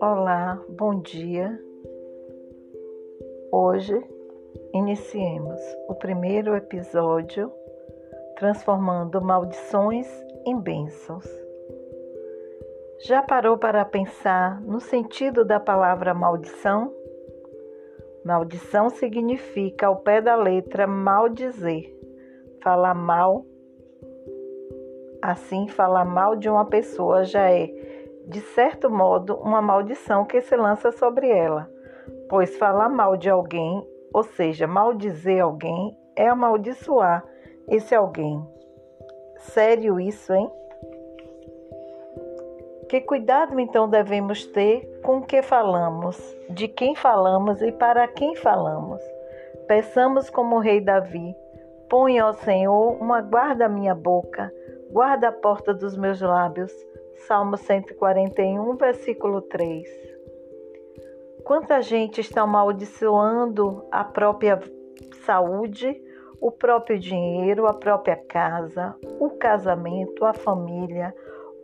Olá, bom dia. Hoje iniciemos o primeiro episódio transformando maldições em bênçãos. Já parou para pensar no sentido da palavra maldição? Maldição significa, ao pé da letra, maldizer, falar mal. Assim, falar mal de uma pessoa já é, de certo modo, uma maldição que se lança sobre ela, pois falar mal de alguém, ou seja, maldizer alguém, é amaldiçoar esse alguém. Sério isso, hein? Que cuidado então devemos ter com o que falamos, de quem falamos e para quem falamos. Peçamos como o rei Davi: Põe, ó Senhor, uma guarda à minha boca, guarda a porta dos meus lábios. Salmo 141, versículo 3. Quanta gente está amaldiçoando a própria saúde, o próprio dinheiro, a própria casa, o casamento, a família,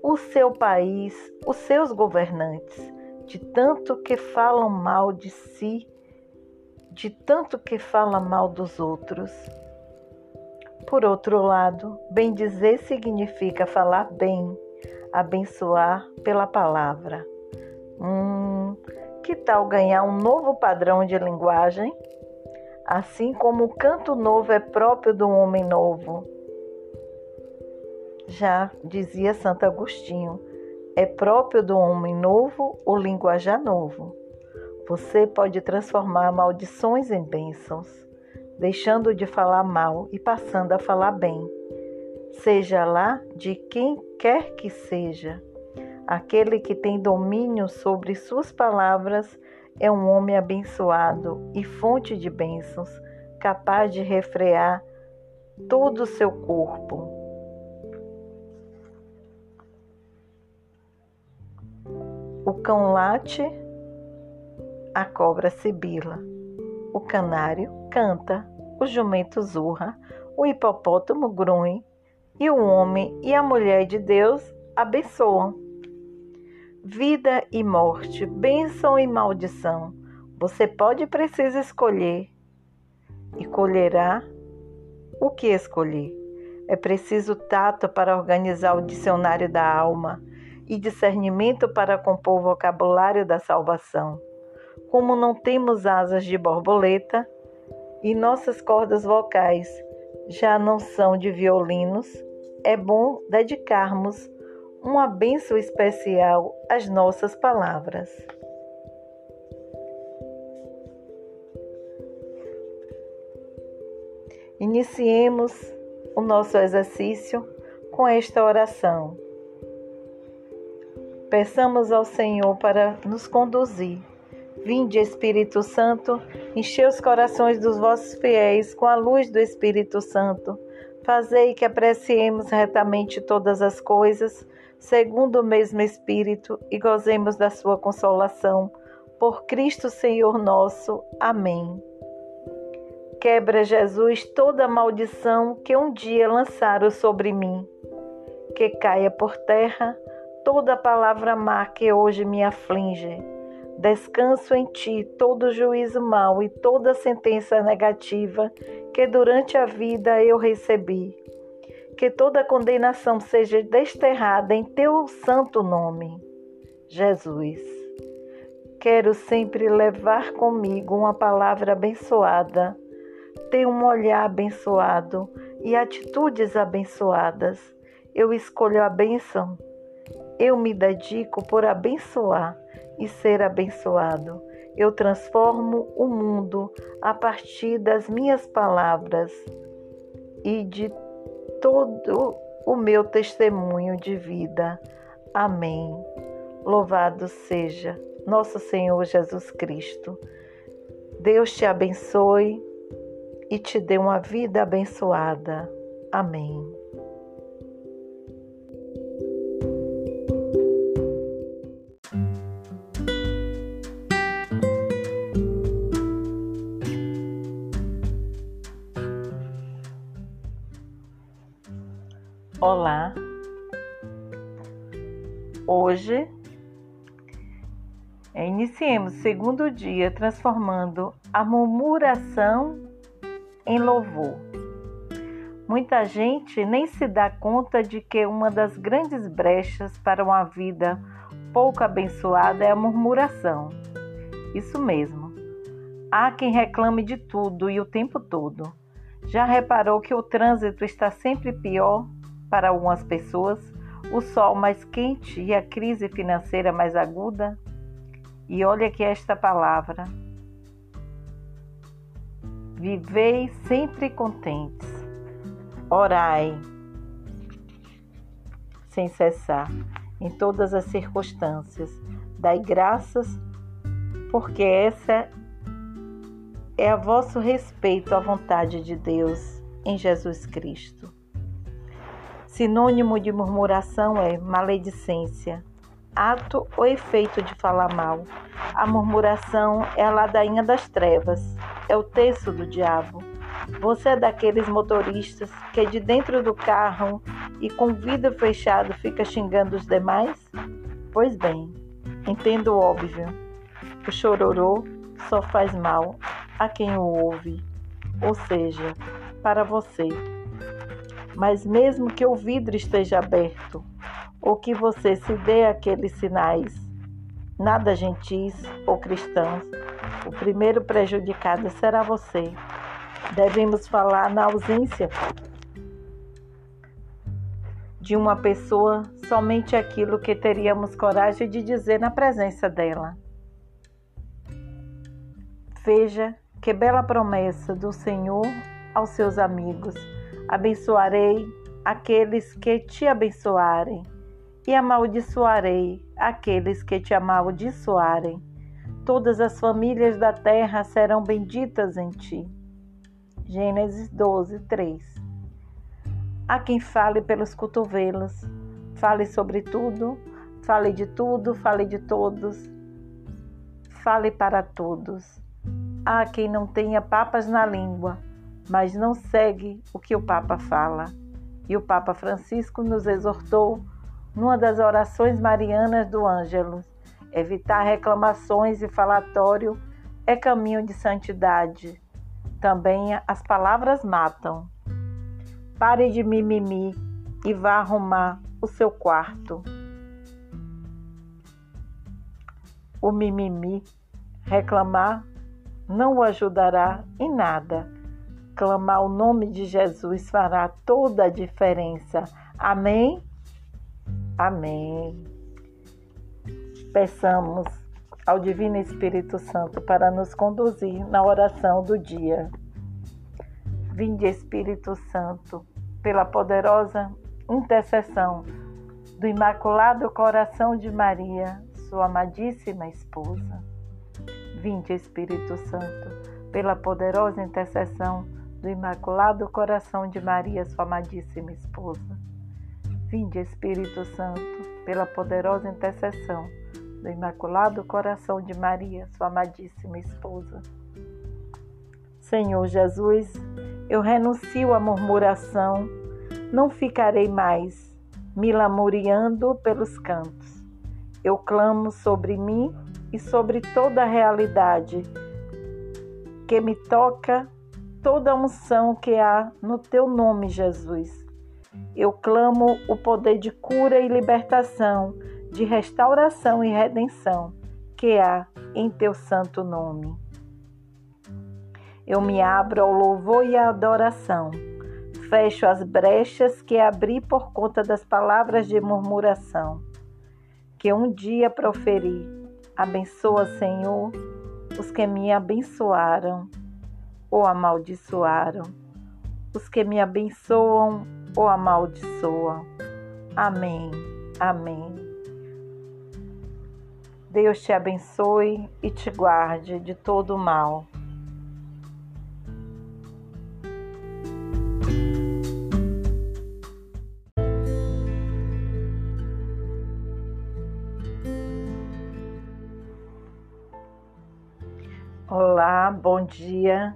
o seu país, os seus governantes, de tanto que falam mal de si, de tanto que fala mal dos outros. Por outro lado, bem dizer significa falar bem, abençoar pela palavra. Hum, que tal ganhar um novo padrão de linguagem? Assim como o canto novo é próprio do homem novo, já dizia Santo Agostinho, é próprio do homem novo o linguajar novo. Você pode transformar maldições em bênçãos, deixando de falar mal e passando a falar bem. Seja lá de quem quer que seja. Aquele que tem domínio sobre suas palavras é um homem abençoado e fonte de bênçãos, capaz de refrear todo o seu corpo. O cão late, a cobra sibila, o canário canta, o jumento zurra, o hipopótamo grunhe, e o homem e a mulher de Deus abençoam. Vida e morte, bênção e maldição, você pode e precisa escolher, e colherá o que escolher. É preciso tato para organizar o dicionário da alma e discernimento para compor o vocabulário da salvação. Como não temos asas de borboleta e nossas cordas vocais já não são de violinos, é bom dedicarmos uma bênção especial às nossas palavras. Iniciemos o nosso exercício com esta oração. Peçamos ao Senhor para nos conduzir. Vinde, Espírito Santo, enche os corações dos vossos fiéis com a luz do Espírito Santo. Fazei que apreciemos retamente todas as coisas, segundo o mesmo Espírito, e gozemos da sua consolação. Por Cristo Senhor nosso. Amém. Quebra, Jesus, toda maldição que um dia lançaram sobre mim. Que caia por terra toda palavra má que hoje me aflige. Descanso em ti todo juízo mau e toda sentença negativa que durante a vida eu recebi. Que toda condenação seja desterrada em teu santo nome, Jesus. Quero sempre levar comigo uma palavra abençoada, ter um olhar abençoado e atitudes abençoadas. Eu escolho a bênção eu me dedico por abençoar e ser abençoado. Eu transformo o mundo a partir das minhas palavras e de todo o meu testemunho de vida. Amém. Louvado seja nosso Senhor Jesus Cristo. Deus te abençoe e te dê uma vida abençoada. Amém. Olá, hoje Iniciemos o segundo dia transformando a murmuração em louvor. Muita gente nem se dá conta de que uma das grandes brechas para uma vida pouco abençoada é a murmuração. Isso mesmo. Há quem reclame de tudo e o tempo todo. Já reparou que o trânsito está sempre pior para algumas pessoas, o sol mais quente e a crise financeira mais aguda? E olha que esta palavra. Vivei sempre contentes. Orai sem cessar, em todas as circunstâncias. Dai graças, porque essa é a vosso respeito à vontade de Deus em Jesus Cristo. Sinônimo de murmuração é maledicência, ato ou efeito de falar mal. A murmuração é a ladainha das trevas, é o texto do diabo. Você é daqueles motoristas que de dentro do carro e com vidro fechado fica xingando os demais? Pois bem, entendo o óbvio. O chororô só faz mal a quem o ouve, ou seja, para você. Mas mesmo que o vidro esteja aberto, ou que você se dê aqueles sinais nada gentis ou cristãos, o primeiro prejudicado será você. Devemos falar na ausência de uma pessoa somente aquilo que teríamos coragem de dizer na presença dela. Veja que bela promessa do Senhor aos seus amigos: abençoarei aqueles que te abençoarem e amaldiçoarei aqueles que te amaldiçoarem. Todas as famílias da terra serão benditas em ti. Gênesis 12, 3. Há quem fale pelos cotovelos, fale sobre tudo, fale de tudo, fale de todos, fale para todos. Há quem não tenha papas na língua, mas não segue o que o Papa fala. E o Papa Francisco nos exortou numa das orações marianas do Ângelus. Evitar reclamações e falatório é caminho de santidade. Também as palavras matam. Pare de mimimi e vá arrumar o seu quarto. O mimimi, reclamar, não o ajudará em nada. Clamar o nome de Jesus fará toda a diferença. Amém? Amém. Peçamos ao Divino Espírito Santo para nos conduzir na oração do dia. Vinde, Espírito Santo, pela poderosa intercessão do Imaculado Coração de Maria, sua amadíssima esposa. Vinde, Espírito Santo, pela poderosa intercessão do Imaculado Coração de Maria, sua amadíssima esposa Vinde, Espírito Santo, pela poderosa intercessão do Imaculado Coração de Maria, sua amadíssima esposa. Senhor Jesus, eu renuncio à murmuração, não ficarei mais me lamuriando pelos cantos. Eu clamo sobre mim e sobre toda a realidade que me toca, toda a unção que há no teu nome, Jesus. Eu clamo o poder de cura e libertação, de restauração e redenção que há em teu santo nome. Eu me abro ao louvor e à adoração. Fecho as brechas que abri por conta das palavras de murmuração que um dia proferi. Abençoa, Senhor, os que me abençoaram ou amaldiçoaram. Os que me abençoam ou amaldiçoa. Amém. Amém. Deus te abençoe e te guarde de todo o mal. Olá, bom dia.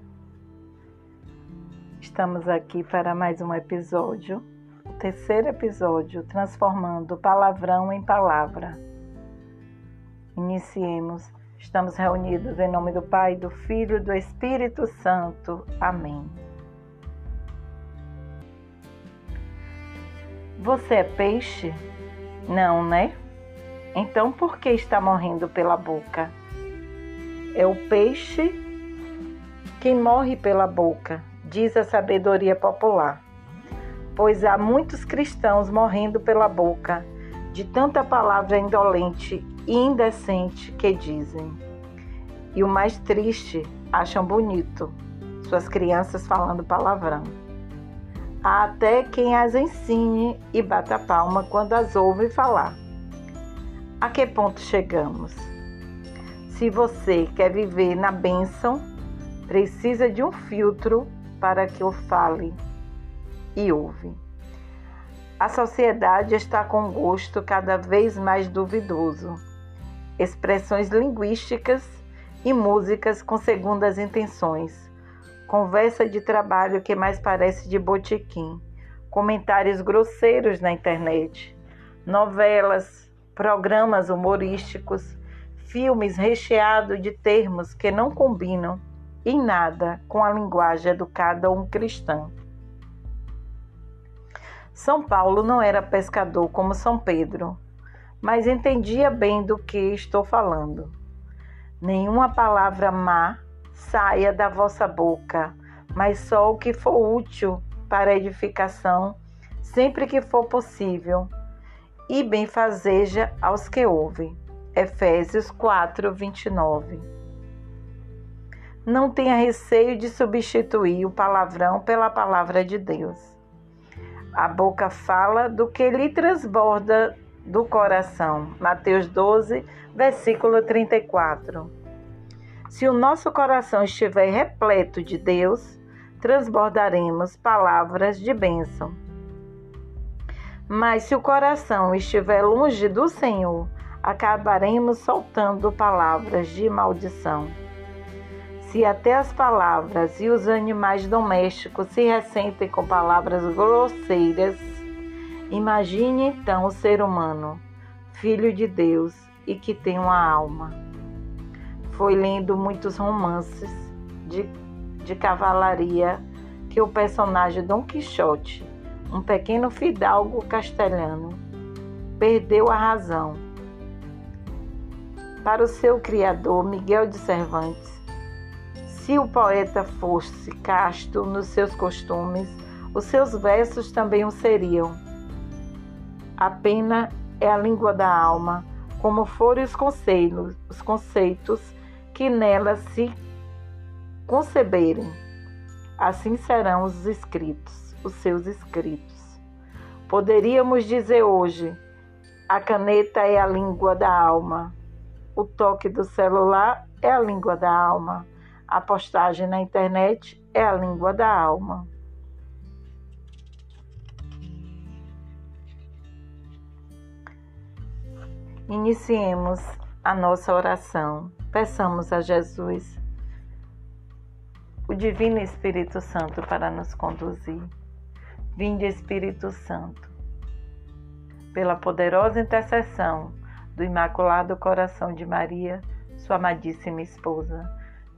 Estamos aqui para mais um episódio, o terceiro episódio, transformando palavrão em palavra. Iniciemos. Estamos reunidos em nome do Pai, do Filho e do Espírito Santo. Amém. Você é peixe? Não, né? Então por que está morrendo pela boca? É o peixe que morre pela boca, diz a sabedoria popular. Pois há muitos cristãos morrendo pela boca de tanta palavra indolente e indecente que dizem. E o mais triste, acham bonito suas crianças falando palavrão. Há até quem as ensine e bata palma quando as ouve falar. A que ponto chegamos? Se você quer viver na bênção, precisa de um filtro para que o fale e ouve. A sociedade está com gosto cada vez mais duvidoso. Expressões linguísticas e músicas com segundas intenções. Conversa de trabalho que mais parece de botequim. Comentários grosseiros na internet. Novelas, programas humorísticos, filmes recheados de termos que não combinam em nada com a linguagem educada um cristã. São Paulo não era pescador como São Pedro, mas entendia bem do que estou falando. Nenhuma palavra má saia da vossa boca, mas só o que for útil para edificação, sempre que for possível, e benfazeja aos que ouvem. Efésios 4, 29. Não tenha receio de substituir o palavrão pela palavra de Deus. A boca fala do que lhe transborda do coração. Mateus 12, versículo 34. Se o nosso coração estiver repleto de Deus, transbordaremos palavras de bênção. Mas se o coração estiver longe do Senhor, acabaremos soltando palavras de maldição. Se até as palavras e os animais domésticos se ressentem com palavras grosseiras, imagine então o ser humano, filho de Deus e que tem uma alma. Foi lendo muitos romances de, de cavalaria que o personagem Dom Quixote, um pequeno fidalgo castelhano, perdeu a razão. Para o seu criador, Miguel de Cervantes, se o poeta fosse casto nos seus costumes, os seus versos também o seriam. A pena é a língua da alma, como forem os conselhos, os conceitos que nela se conceberem. Assim serão os escritos, os seus escritos. Poderíamos dizer hoje: a caneta é a língua da alma, o toque do celular é a língua da alma a postagem na internet é a língua da alma. Iniciemos a nossa oração. Peçamos a Jesus, o Divino Espírito Santo, para nos conduzir. Vinde, Espírito Santo, pela poderosa intercessão do Imaculado Coração de Maria, sua amadíssima esposa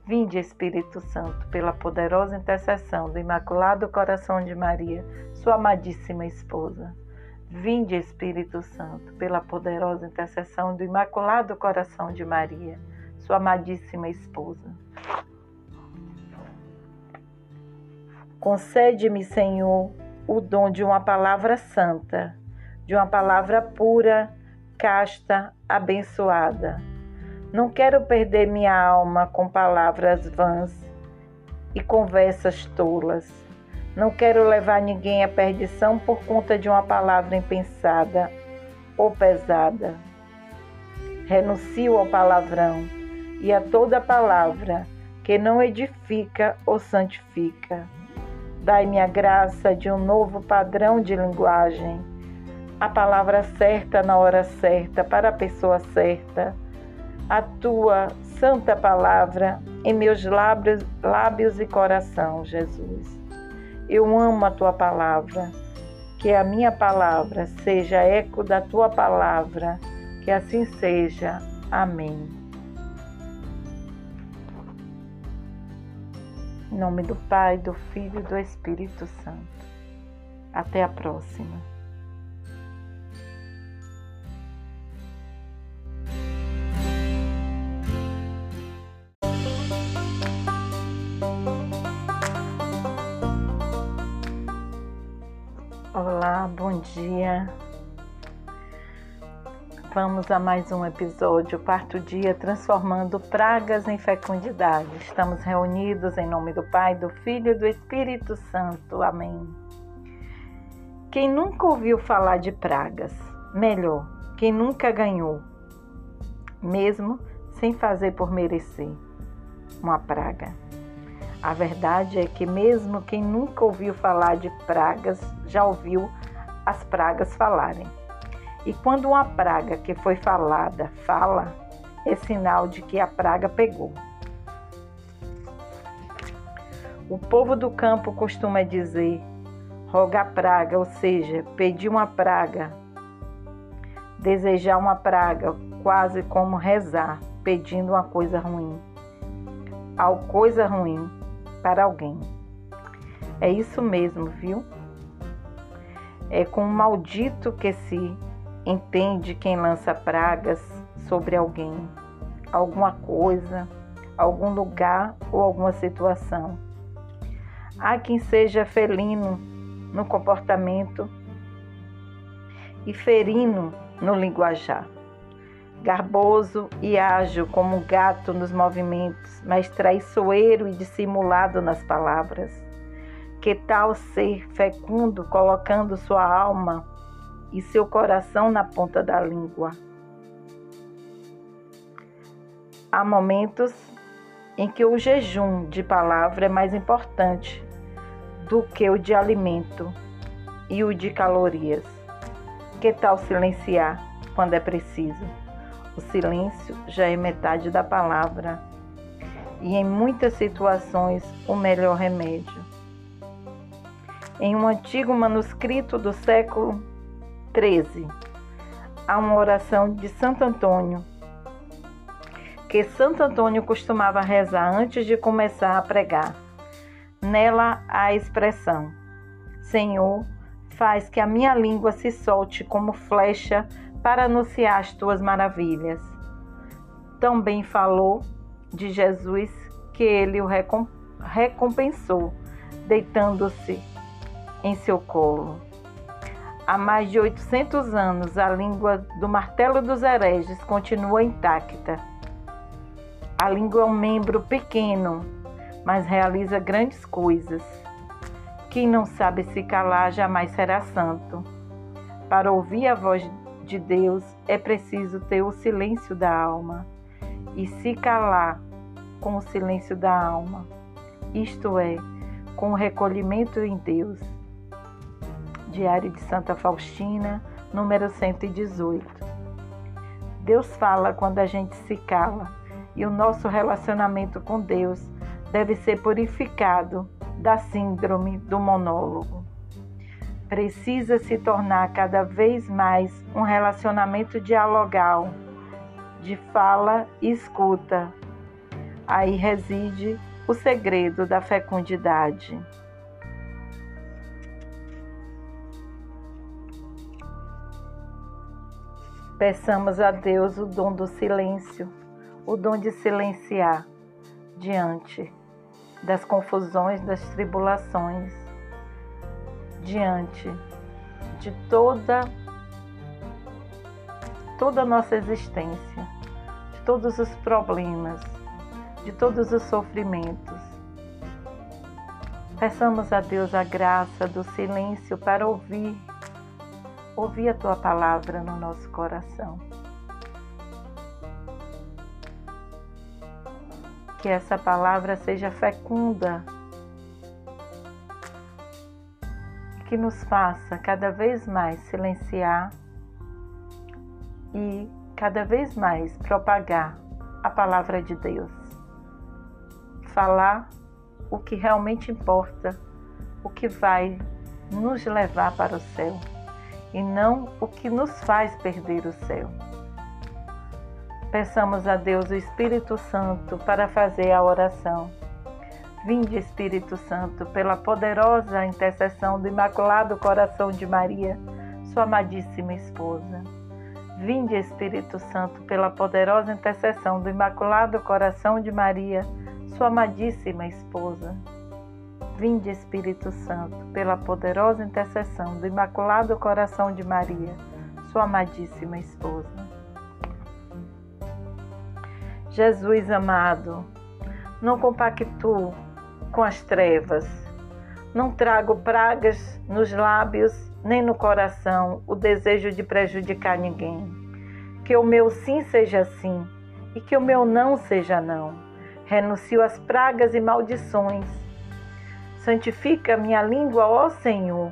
Vinde, Espírito Santo, pela poderosa intercessão do Imaculado Coração de Maria, sua amadíssima esposa. Vinde, Espírito Santo, pela poderosa intercessão do Imaculado Coração de Maria, sua amadíssima esposa. Concede-me, Senhor, o dom de uma palavra santa, de uma palavra pura, casta, abençoada não quero perder minha alma com palavras vãs e conversas tolas. Não quero levar ninguém à perdição por conta de uma palavra impensada ou pesada. Renuncio ao palavrão e a toda palavra que não edifica ou santifica. Dai-me a graça de um novo padrão de linguagem, a palavra certa na hora certa, para a pessoa certa a tua santa palavra em meus lábios, lábios e coração, Jesus. Eu amo a tua palavra, que a minha palavra seja eco da tua palavra, que assim seja. Amém. Em nome do Pai, do Filho e do Espírito Santo. Até a próxima. Bom dia. Vamos a mais um episódio, quarto dia, transformando pragas em fecundidade. Estamos reunidos em nome do Pai, do Filho e do Espírito Santo. Amém. Quem nunca ouviu falar de pragas, melhor, quem nunca ganhou, mesmo sem fazer por merecer uma praga. A verdade é que, mesmo quem nunca ouviu falar de pragas, já ouviu as pragas falarem. E quando uma praga que foi falada fala, é sinal de que a praga pegou. O povo do campo costuma dizer rogar praga, ou seja, pedir uma praga, desejar uma praga, quase como rezar, pedindo uma coisa ruim. Ao coisa ruim para alguém. É isso mesmo, viu? É com o maldito que se entende quem lança pragas sobre alguém, alguma coisa, algum lugar ou alguma situação. Há quem seja felino no comportamento e ferino no linguajar, garboso e ágil como um gato nos movimentos, mas traiçoeiro e dissimulado nas palavras. Que tal ser fecundo colocando sua alma e seu coração na ponta da língua. Há momentos em que o jejum de palavra é mais importante do que o de alimento e o de calorias. Que tal silenciar quando é preciso? O silêncio já é metade da palavra e, em muitas situações, o melhor remédio. Em um antigo manuscrito do século 13. Há uma oração de Santo Antônio que Santo Antônio costumava rezar antes de começar a pregar. Nela há a expressão: Senhor, faz que a minha língua se solte como flecha para anunciar as tuas maravilhas. Também falou de Jesus que ele o recompensou, deitando-se em seu colo. Há mais de 800 anos, a língua do martelo dos hereges continua intacta. A língua é um membro pequeno, mas realiza grandes coisas. Quem não sabe se calar jamais será santo. Para ouvir a voz de Deus é preciso ter o silêncio da alma e se calar com o silêncio da alma, isto é, com o recolhimento em Deus. Diário de Santa Faustina, número 118. Deus fala quando a gente se cala e o nosso relacionamento com Deus deve ser purificado da síndrome do monólogo. Precisa se tornar cada vez mais um relacionamento dialogal, de fala e escuta. Aí reside o segredo da fecundidade. Peçamos a Deus o dom do silêncio, o dom de silenciar diante das confusões, das tribulações, diante de toda toda a nossa existência, de todos os problemas, de todos os sofrimentos. Peçamos a Deus a graça do silêncio para ouvir ouvir a tua palavra no nosso coração. Que essa palavra seja fecunda, que nos faça cada vez mais silenciar e cada vez mais propagar a palavra de Deus. Falar o que realmente importa, o que vai nos levar para o céu e não o que nos faz perder o céu. Peçamos a Deus o Espírito Santo para fazer a oração. Vinde, Espírito Santo, pela poderosa intercessão do Imaculado Coração de Maria, sua amadíssima esposa. Vinde, Espírito Santo, pela poderosa intercessão do Imaculado Coração de Maria, sua amadíssima esposa. Vinde, Espírito Santo, pela poderosa intercessão do Imaculado Coração de Maria, sua amadíssima esposa. Jesus amado, não compactuo com as trevas, não trago pragas nos lábios nem no coração o desejo de prejudicar ninguém. Que o meu sim seja sim e que o meu não seja não. Renuncio às pragas e maldições. Santifica minha língua, ó Senhor.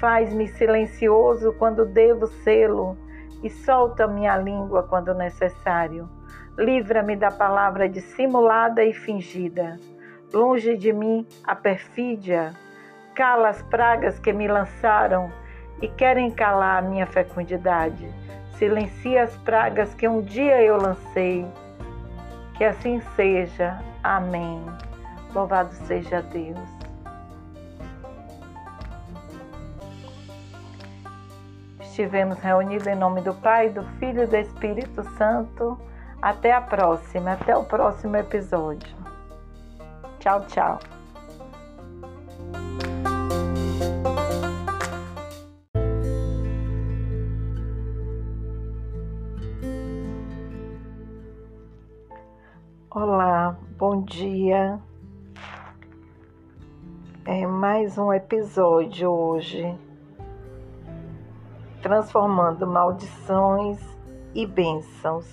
Faz-me silencioso quando devo sê-lo e solta minha língua quando necessário Livra-me da palavra dissimulada e fingida. Longe de mim a perfídia. Cala as pragas que me lançaram e querem calar a minha fecundidade. Silencia as pragas que um dia eu lancei. Que assim seja. Amém. Louvado seja Deus. Estivemos reunidos em nome do Pai, do Filho e do Espírito Santo. Até a próxima, até o próximo episódio. Tchau, tchau. Olá, bom dia. É mais um episódio hoje, transformando maldições e bênçãos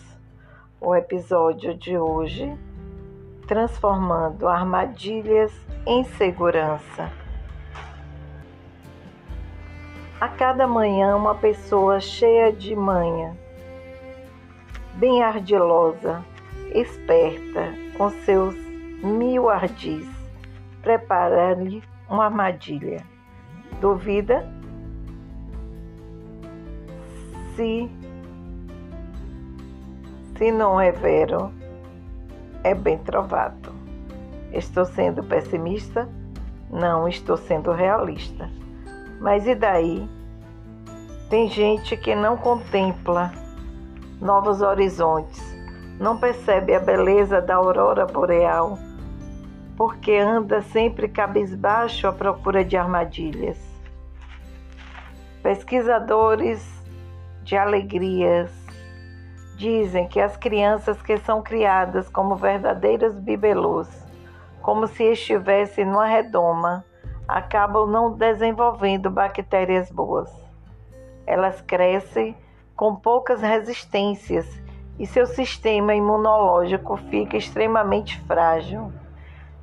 o episódio de hoje, transformando armadilhas em segurança. A cada manhã, uma pessoa cheia de manha, bem ardilosa, esperta, com seus mil ardis, prepara-lhe uma armadilha. Duvida? Se se não é vero, é bem trovado. Estou sendo pessimista? Não, estou sendo realista. Mas e daí? Tem gente que não contempla novos horizontes, não percebe a beleza da aurora boreal, porque anda sempre cabisbaixo à procura de armadilhas. Pesquisadores de alegrias Dizem que as crianças que são criadas como verdadeiros bibelôs, como se estivessem numa redoma, acabam não desenvolvendo bactérias boas. Elas crescem com poucas resistências e seu sistema imunológico fica extremamente frágil.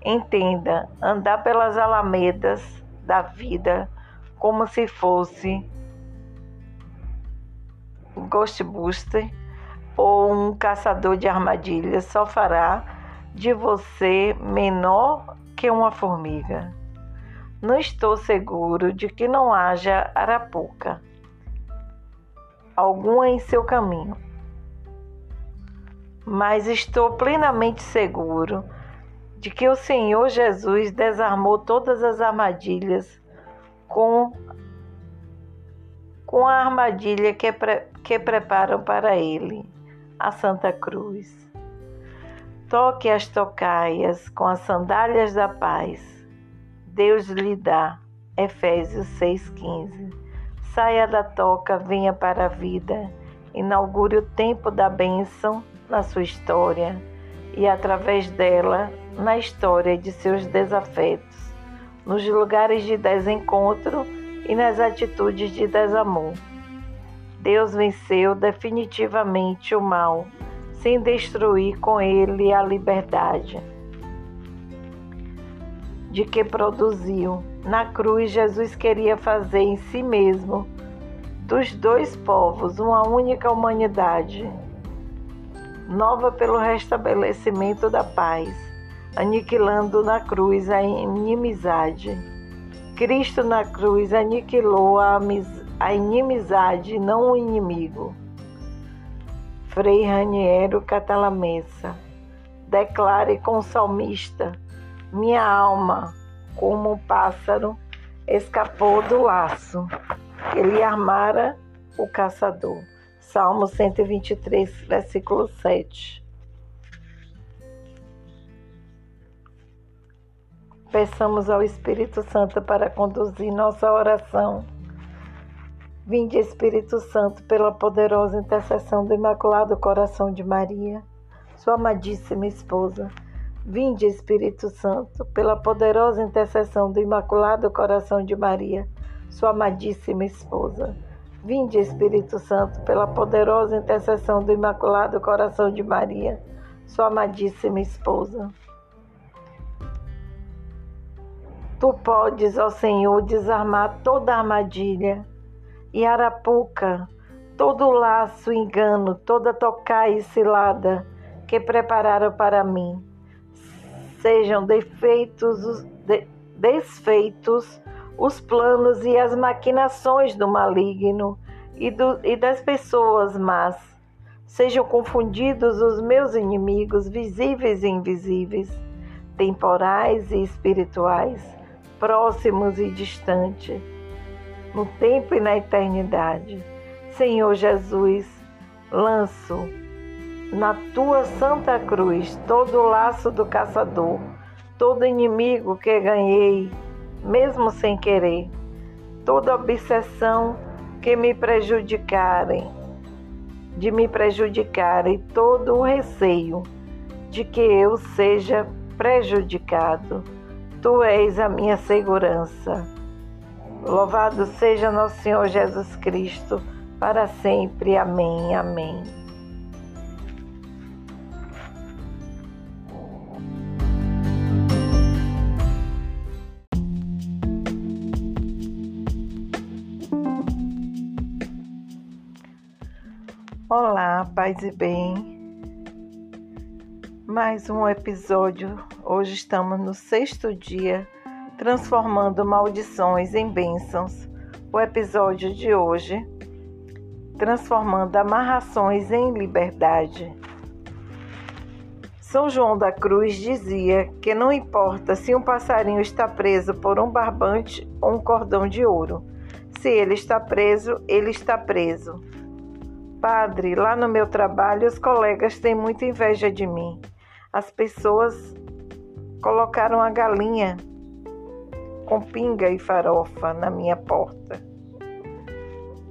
Entenda, andar pelas alamedas da vida como se fosse Ghostbuster ou um caçador de armadilhas só fará de você menor que uma formiga. Não estou seguro de que não haja arapuca alguma em seu caminho, mas estou plenamente seguro de que o Senhor Jesus desarmou todas as armadilhas com com a armadilha que, pre, que preparam para ele a Santa Cruz. Toque as tocaias com as sandálias da paz. Deus lhe dá. Efésios 6,15. Saia da toca, venha para a vida. Inaugure o tempo da bênção na sua história e, através dela, na história de seus desafetos, nos lugares de desencontro e nas atitudes de desamor. Deus venceu definitivamente o mal, sem destruir com ele a liberdade de que produziu. Na cruz, Jesus queria fazer em si mesmo dos dois povos uma única humanidade, nova pelo restabelecimento da paz, aniquilando na cruz a inimizade. Cristo na cruz aniquilou a amizade a inimizade, não o inimigo. Frei Raniero Catalamessa. Declare com o salmista: Minha alma, como um pássaro, escapou do laço que lhe armara o caçador. Salmo 123, versículo 7. Peçamos ao Espírito Santo para conduzir nossa oração. Vinde, Espírito Santo, pela poderosa intercessão do Imaculado Coração de Maria, sua amadíssima esposa. Vinde, Espírito Santo, pela poderosa intercessão do Imaculado Coração de Maria, sua amadíssima esposa. Vinde, Espírito Santo, pela poderosa intercessão do Imaculado Coração de Maria, sua amadíssima esposa. Tu podes, ó Senhor, desarmar toda armadilha e arapuca, todo laço, engano, toda tocaia e cilada que prepararam para mim. Sejam defeitos, de, desfeitos os planos e as maquinações do maligno e, do, e das pessoas más. Sejam confundidos os meus inimigos, visíveis e invisíveis, temporais e espirituais, próximos e distantes no tempo e na eternidade. Senhor Jesus, lanço na tua santa cruz todo o laço do caçador, todo inimigo que ganhei, mesmo sem querer, toda obsessão que me prejudicarem, de me prejudicar e todo o receio de que eu seja prejudicado. Tu és a minha segurança. Louvado seja nosso Senhor Jesus Cristo, para sempre. Amém. Amém. Olá, paz e bem. Mais um episódio. Hoje estamos no sexto dia transformando maldições em bênçãos. O episódio de hoje, transformando amarrações em liberdade. São João da Cruz dizia que não importa se um passarinho está preso por um barbante ou um cordão de ouro. Se ele está preso, ele está preso. Padre, lá no meu trabalho os colegas têm muita inveja de mim. As pessoas colocaram a galinha com pinga e farofa na minha porta.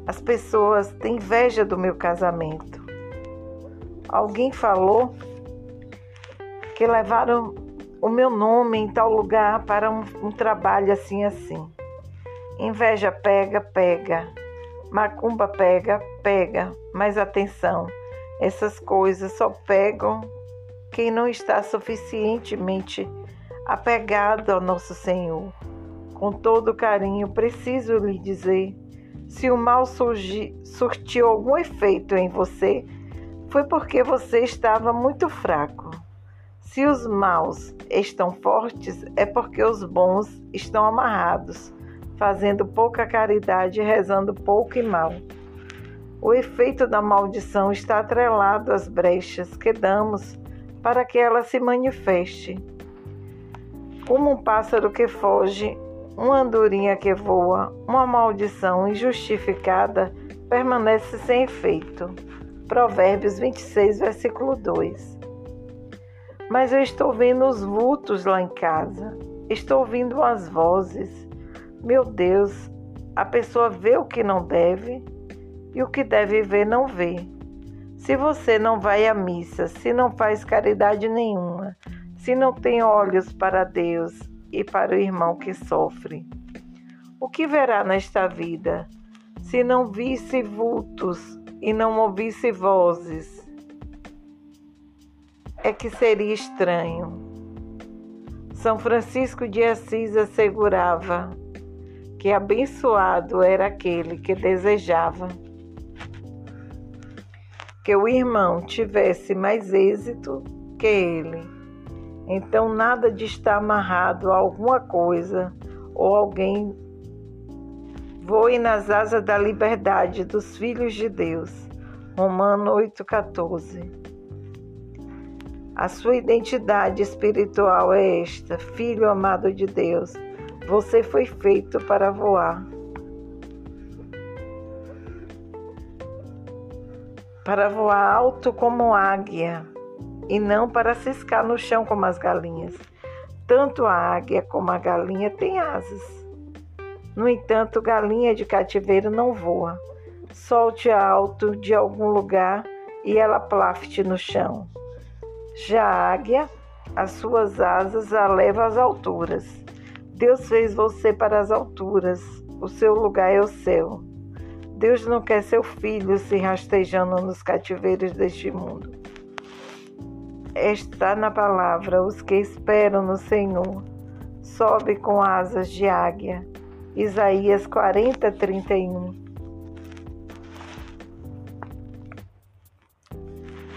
As pessoas têm inveja do meu casamento. Alguém falou que levaram o meu nome em tal lugar para um, um trabalho assim assim. Inveja pega, pega. Macumba pega, pega. Mas atenção, essas coisas só pegam quem não está suficientemente apegado ao nosso Senhor. Com todo carinho, preciso lhe dizer: se o mal surgi, surtiu algum efeito em você, foi porque você estava muito fraco. Se os maus estão fortes, é porque os bons estão amarrados, fazendo pouca caridade rezando pouco e mal. O efeito da maldição está atrelado às brechas que damos para que ela se manifeste. Como um pássaro que foge uma andorinha que voa, uma maldição injustificada permanece sem efeito. Provérbios 26, versículo 2. Mas eu estou vendo os vultos lá em casa, estou ouvindo as vozes. Meu Deus, a pessoa vê o que não deve e o que deve ver não vê. Se você não vai à missa, se não faz caridade nenhuma, se não tem olhos para Deus, e para o irmão que sofre. O que verá nesta vida se não visse vultos e não ouvisse vozes? É que seria estranho. São Francisco de Assis assegurava que abençoado era aquele que desejava que o irmão tivesse mais êxito que ele então, nada de estar amarrado a alguma coisa ou alguém. Voe nas asas da liberdade dos filhos de Deus, Romano 8,14. A sua identidade espiritual é esta: Filho amado de Deus, você foi feito para voar. Para voar alto como águia e não para ciscar no chão como as galinhas. Tanto a águia como a galinha têm asas. No entanto, galinha de cativeiro não voa. Solte alto de algum lugar e ela plafte no chão. Já a águia, as suas asas a leva às alturas. Deus fez você para as alturas, o seu lugar é o céu. Deus não quer seu filho se rastejando nos cativeiros deste mundo está na palavra: os que esperam no Senhor sobe com asas de águia. Isaías 40, 31.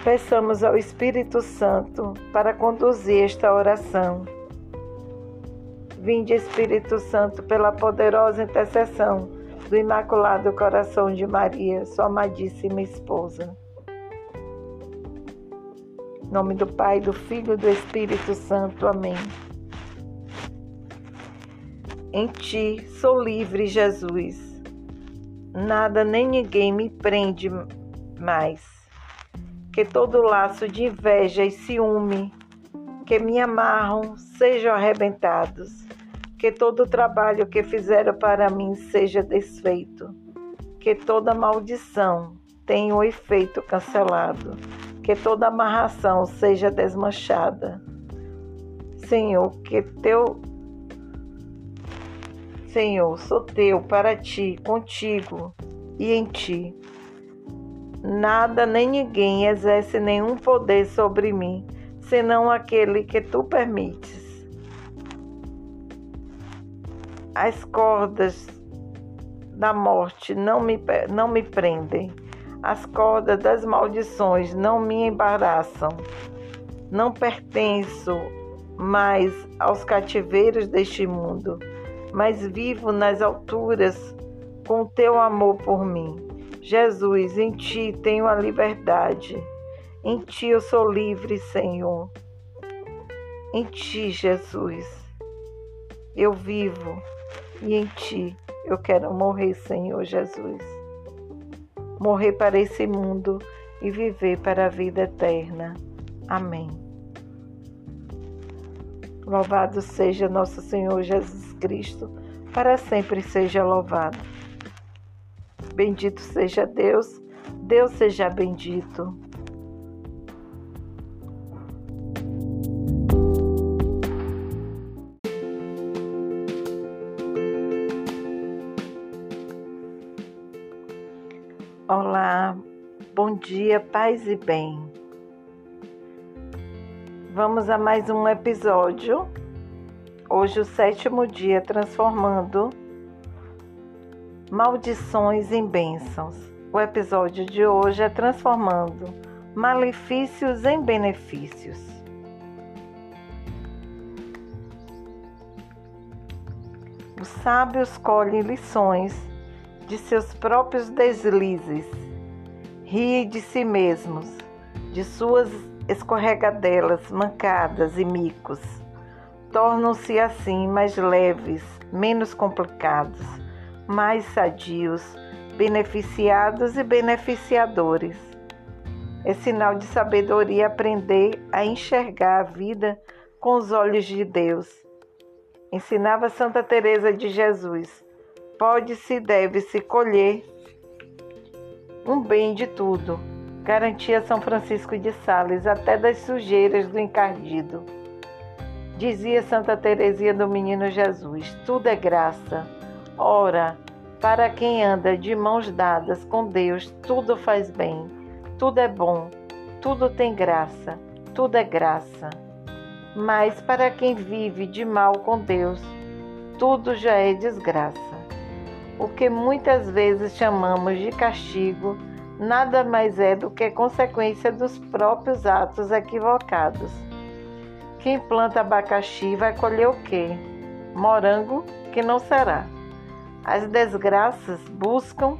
Peçamos ao Espírito Santo para conduzir esta oração. Vinde, Espírito Santo, pela poderosa intercessão do Imaculado Coração de Maria, sua amadíssima esposa nome do Pai, do Filho e do Espírito Santo. Amém. Em ti sou livre, Jesus. Nada nem ninguém me prende mais. Que todo laço de inveja e ciúme que me amarram sejam arrebentados. Que todo trabalho que fizeram para mim seja desfeito. Que toda maldição tenha o efeito cancelado que toda amarração seja desmanchada. Senhor, que teu Senhor, sou teu para ti, contigo e em ti. Nada nem ninguém exerce nenhum poder sobre mim, senão aquele que tu permites. As cordas da morte não me, não me prendem as cordas das maldições não me embaraçam. Não pertenço mais aos cativeiros deste mundo, mas vivo nas alturas com teu amor por mim. Jesus, em ti tenho a liberdade. Em ti eu sou livre, Senhor. Em ti, Jesus, eu vivo e em ti eu quero morrer, Senhor Jesus morrer para esse mundo e viver para a vida eterna. Amém. Louvado seja nosso Senhor Jesus Cristo, para sempre seja louvado. Bendito seja Deus, Deus seja bendito. Dia, paz e bem. Vamos a mais um episódio. Hoje, o sétimo dia, transformando maldições em bênçãos. O episódio de hoje é transformando malefícios em benefícios. Os sábios colhem lições de seus próprios deslizes, ri de si mesmos, de suas escorregadelas, mancadas e micos. Tornam-se assim mais leves, menos complicados, mais sadios, beneficiados e beneficiadores. É sinal de sabedoria aprender a enxergar a vida com os olhos de Deus. Ensinava Santa Teresa de Jesus pode-se e deve-se colher um bem de tudo. Garantia São Francisco de Sales, até das sujeiras do encardido. Dizia Santa Teresia do Menino Jesus: tudo é graça. Ora, para quem anda de mãos dadas com Deus, tudo faz bem, tudo é bom, tudo tem graça, tudo é graça. Mas para quem vive de mal com Deus, tudo já é desgraça. O que muitas vezes chamamos de castigo nada mais é do que consequência dos próprios atos equivocados. Quem planta abacaxi vai colher o quê? Morango que não será. As desgraças buscam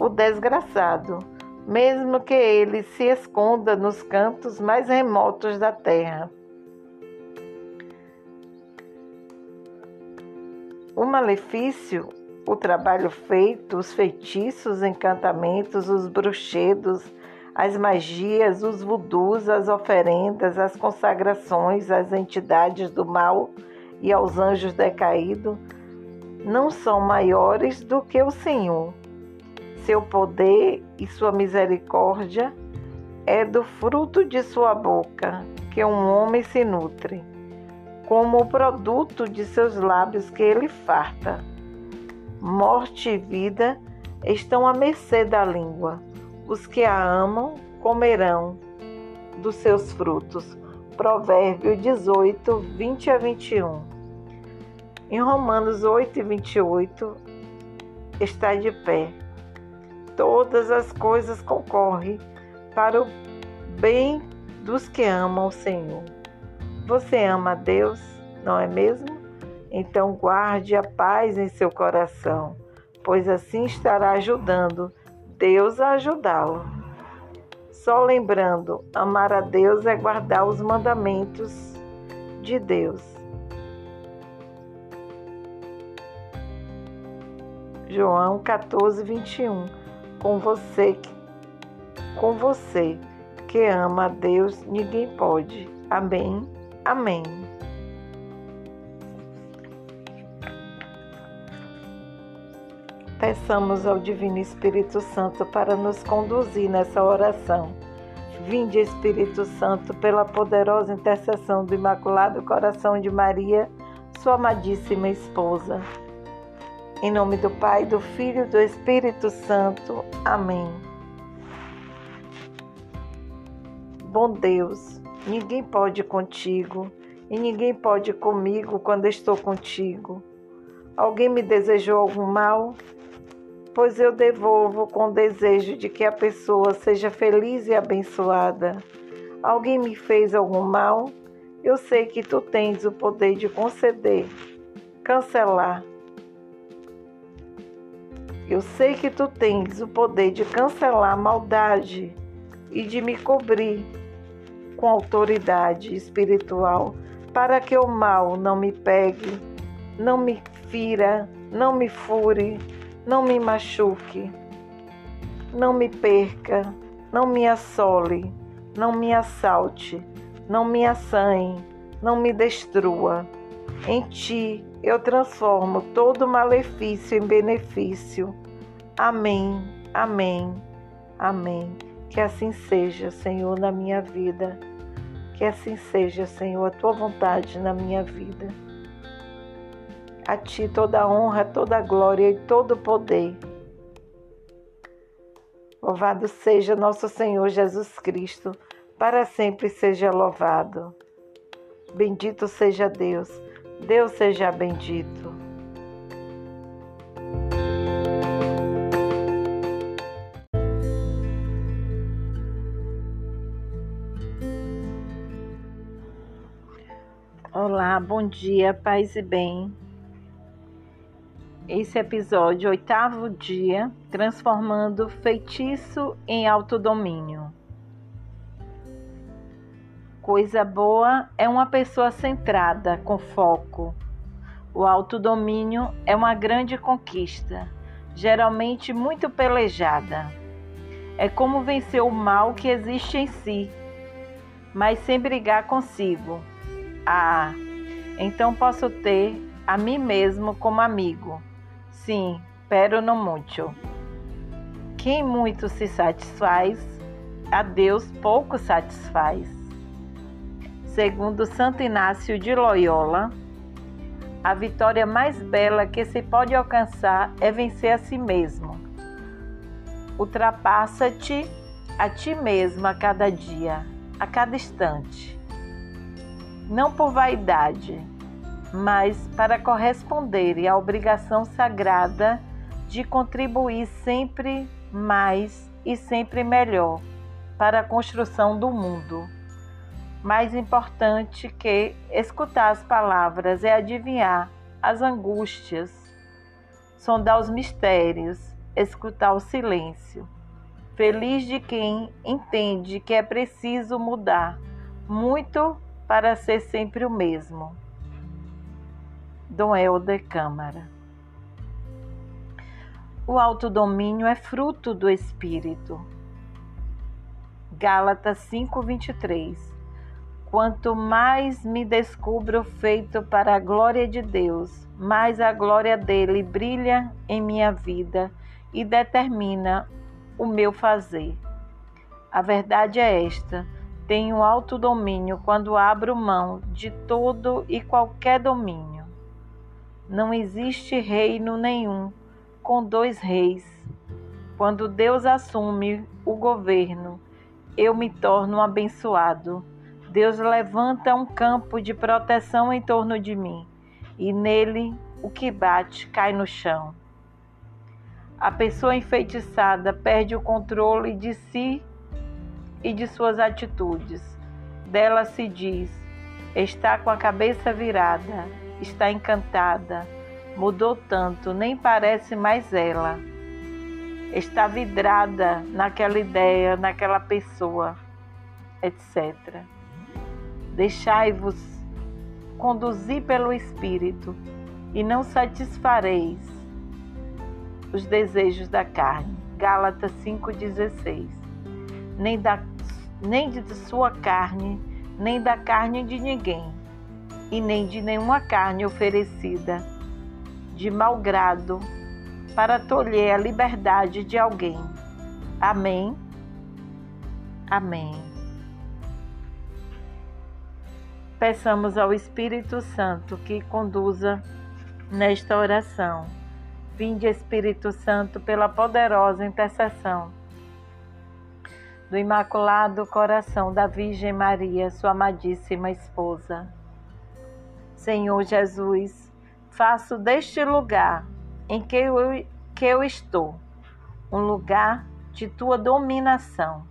o desgraçado. mesmo que ele se esconda nos cantos mais remotos da terra. O malefício, o trabalho feito, os feitiços, encantamentos, os bruxedos, as magias, os vudus, as oferendas, as consagrações às entidades do mal e aos anjos decaídos não são maiores do que o Senhor. Seu poder e sua misericórdia é do fruto de sua boca que um homem se nutre, como o produto de seus lábios que ele farta. Morte e vida estão à mercê da língua. Os que a amam comerão dos seus frutos. Provérbio 18, 20 a 21. Em Romanos 8 e 28 está de pé. Todas as coisas concorrem para o bem dos que amam o Senhor. Você ama a Deus, não é mesmo? Então guarde a paz em seu coração, pois assim estará ajudando Deus a ajudá-lo. Só lembrando, amar a Deus é guardar os mandamentos de Deus. João 14, 21. Com você, com você que ama a Deus, ninguém pode. Amém. Amém. Peçamos ao Divino Espírito Santo para nos conduzir nessa oração. Vinde, Espírito Santo, pela poderosa intercessão do Imaculado Coração de Maria, sua amadíssima esposa em nome do Pai, do Filho e do Espírito Santo. Amém. Bom Deus, ninguém pode contigo e ninguém pode comigo quando estou contigo. Alguém me desejou algum mal? Pois eu devolvo com o desejo de que a pessoa seja feliz e abençoada. Alguém me fez algum mal? Eu sei que tu tens o poder de conceder, cancelar eu sei que tu tens o poder de cancelar a maldade e de me cobrir com autoridade espiritual para que o mal não me pegue, não me fira, não me fure, não me machuque, não me perca, não me assole, não me assalte, não me assanhe, não me destrua. Em ti eu transformo todo malefício em benefício. Amém, amém, amém. Que assim seja, Senhor, na minha vida. Que assim seja, Senhor, a tua vontade na minha vida. A ti toda a honra, toda a glória e todo o poder. Louvado seja nosso Senhor Jesus Cristo, para sempre seja louvado. Bendito seja Deus Deus seja bendito. Olá, bom dia, paz e bem. Esse episódio, oitavo dia, transformando feitiço em autodomínio. Coisa boa é uma pessoa centrada, com foco. O autodomínio é uma grande conquista, geralmente muito pelejada. É como vencer o mal que existe em si, mas sem brigar consigo. Ah, então posso ter a mim mesmo como amigo. Sim, pero no mucho. Quem muito se satisfaz, a Deus pouco satisfaz. Segundo Santo Inácio de Loyola, a vitória mais bela que se pode alcançar é vencer a si mesmo. Ultrapassa-te a ti mesmo a cada dia, a cada instante. Não por vaidade, mas para corresponder à obrigação sagrada de contribuir sempre mais e sempre melhor para a construção do mundo mais importante que escutar as palavras é adivinhar as angústias, sondar os mistérios, escutar o silêncio. Feliz de quem entende que é preciso mudar muito para ser sempre o mesmo. Dom Helder Câmara. O autodomínio é fruto do espírito. Gálatas 5:23. Quanto mais me descubro feito para a glória de Deus, mais a glória dele brilha em minha vida e determina o meu fazer. A verdade é esta: tenho alto domínio quando abro mão de todo e qualquer domínio. Não existe reino nenhum com dois reis. Quando Deus assume o governo, eu me torno abençoado. Deus levanta um campo de proteção em torno de mim, e nele o que bate cai no chão. A pessoa enfeitiçada perde o controle de si e de suas atitudes. Dela se diz: está com a cabeça virada, está encantada, mudou tanto, nem parece mais ela. Está vidrada naquela ideia, naquela pessoa, etc. Deixai-vos conduzir pelo Espírito e não satisfareis os desejos da carne. Gálatas 5,16. Nem, da, nem de sua carne, nem da carne de ninguém, e nem de nenhuma carne oferecida de mau grado para tolher a liberdade de alguém. Amém. Amém. Peçamos ao Espírito Santo que conduza nesta oração. Vinde, Espírito Santo, pela poderosa intercessão do Imaculado Coração da Virgem Maria, sua amadíssima esposa. Senhor Jesus, faço deste lugar em que eu, que eu estou um lugar de tua dominação.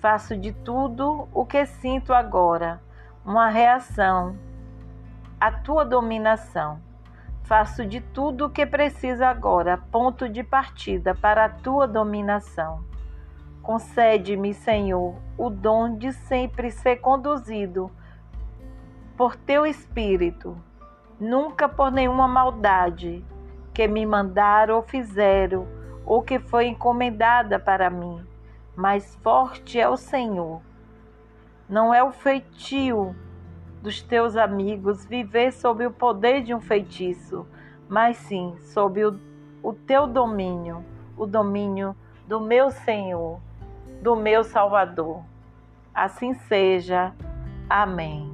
Faço de tudo o que sinto agora uma reação à tua dominação Faço de tudo o que preciso agora, ponto de partida para a tua dominação. Concede-me, Senhor, o dom de sempre ser conduzido por teu Espírito, nunca por nenhuma maldade que me mandaram ou fizeram, ou que foi encomendada para mim. Mais forte é o Senhor. Não é o feitio dos teus amigos viver sob o poder de um feitiço, mas sim sob o, o teu domínio, o domínio do meu Senhor, do meu Salvador. Assim seja. Amém.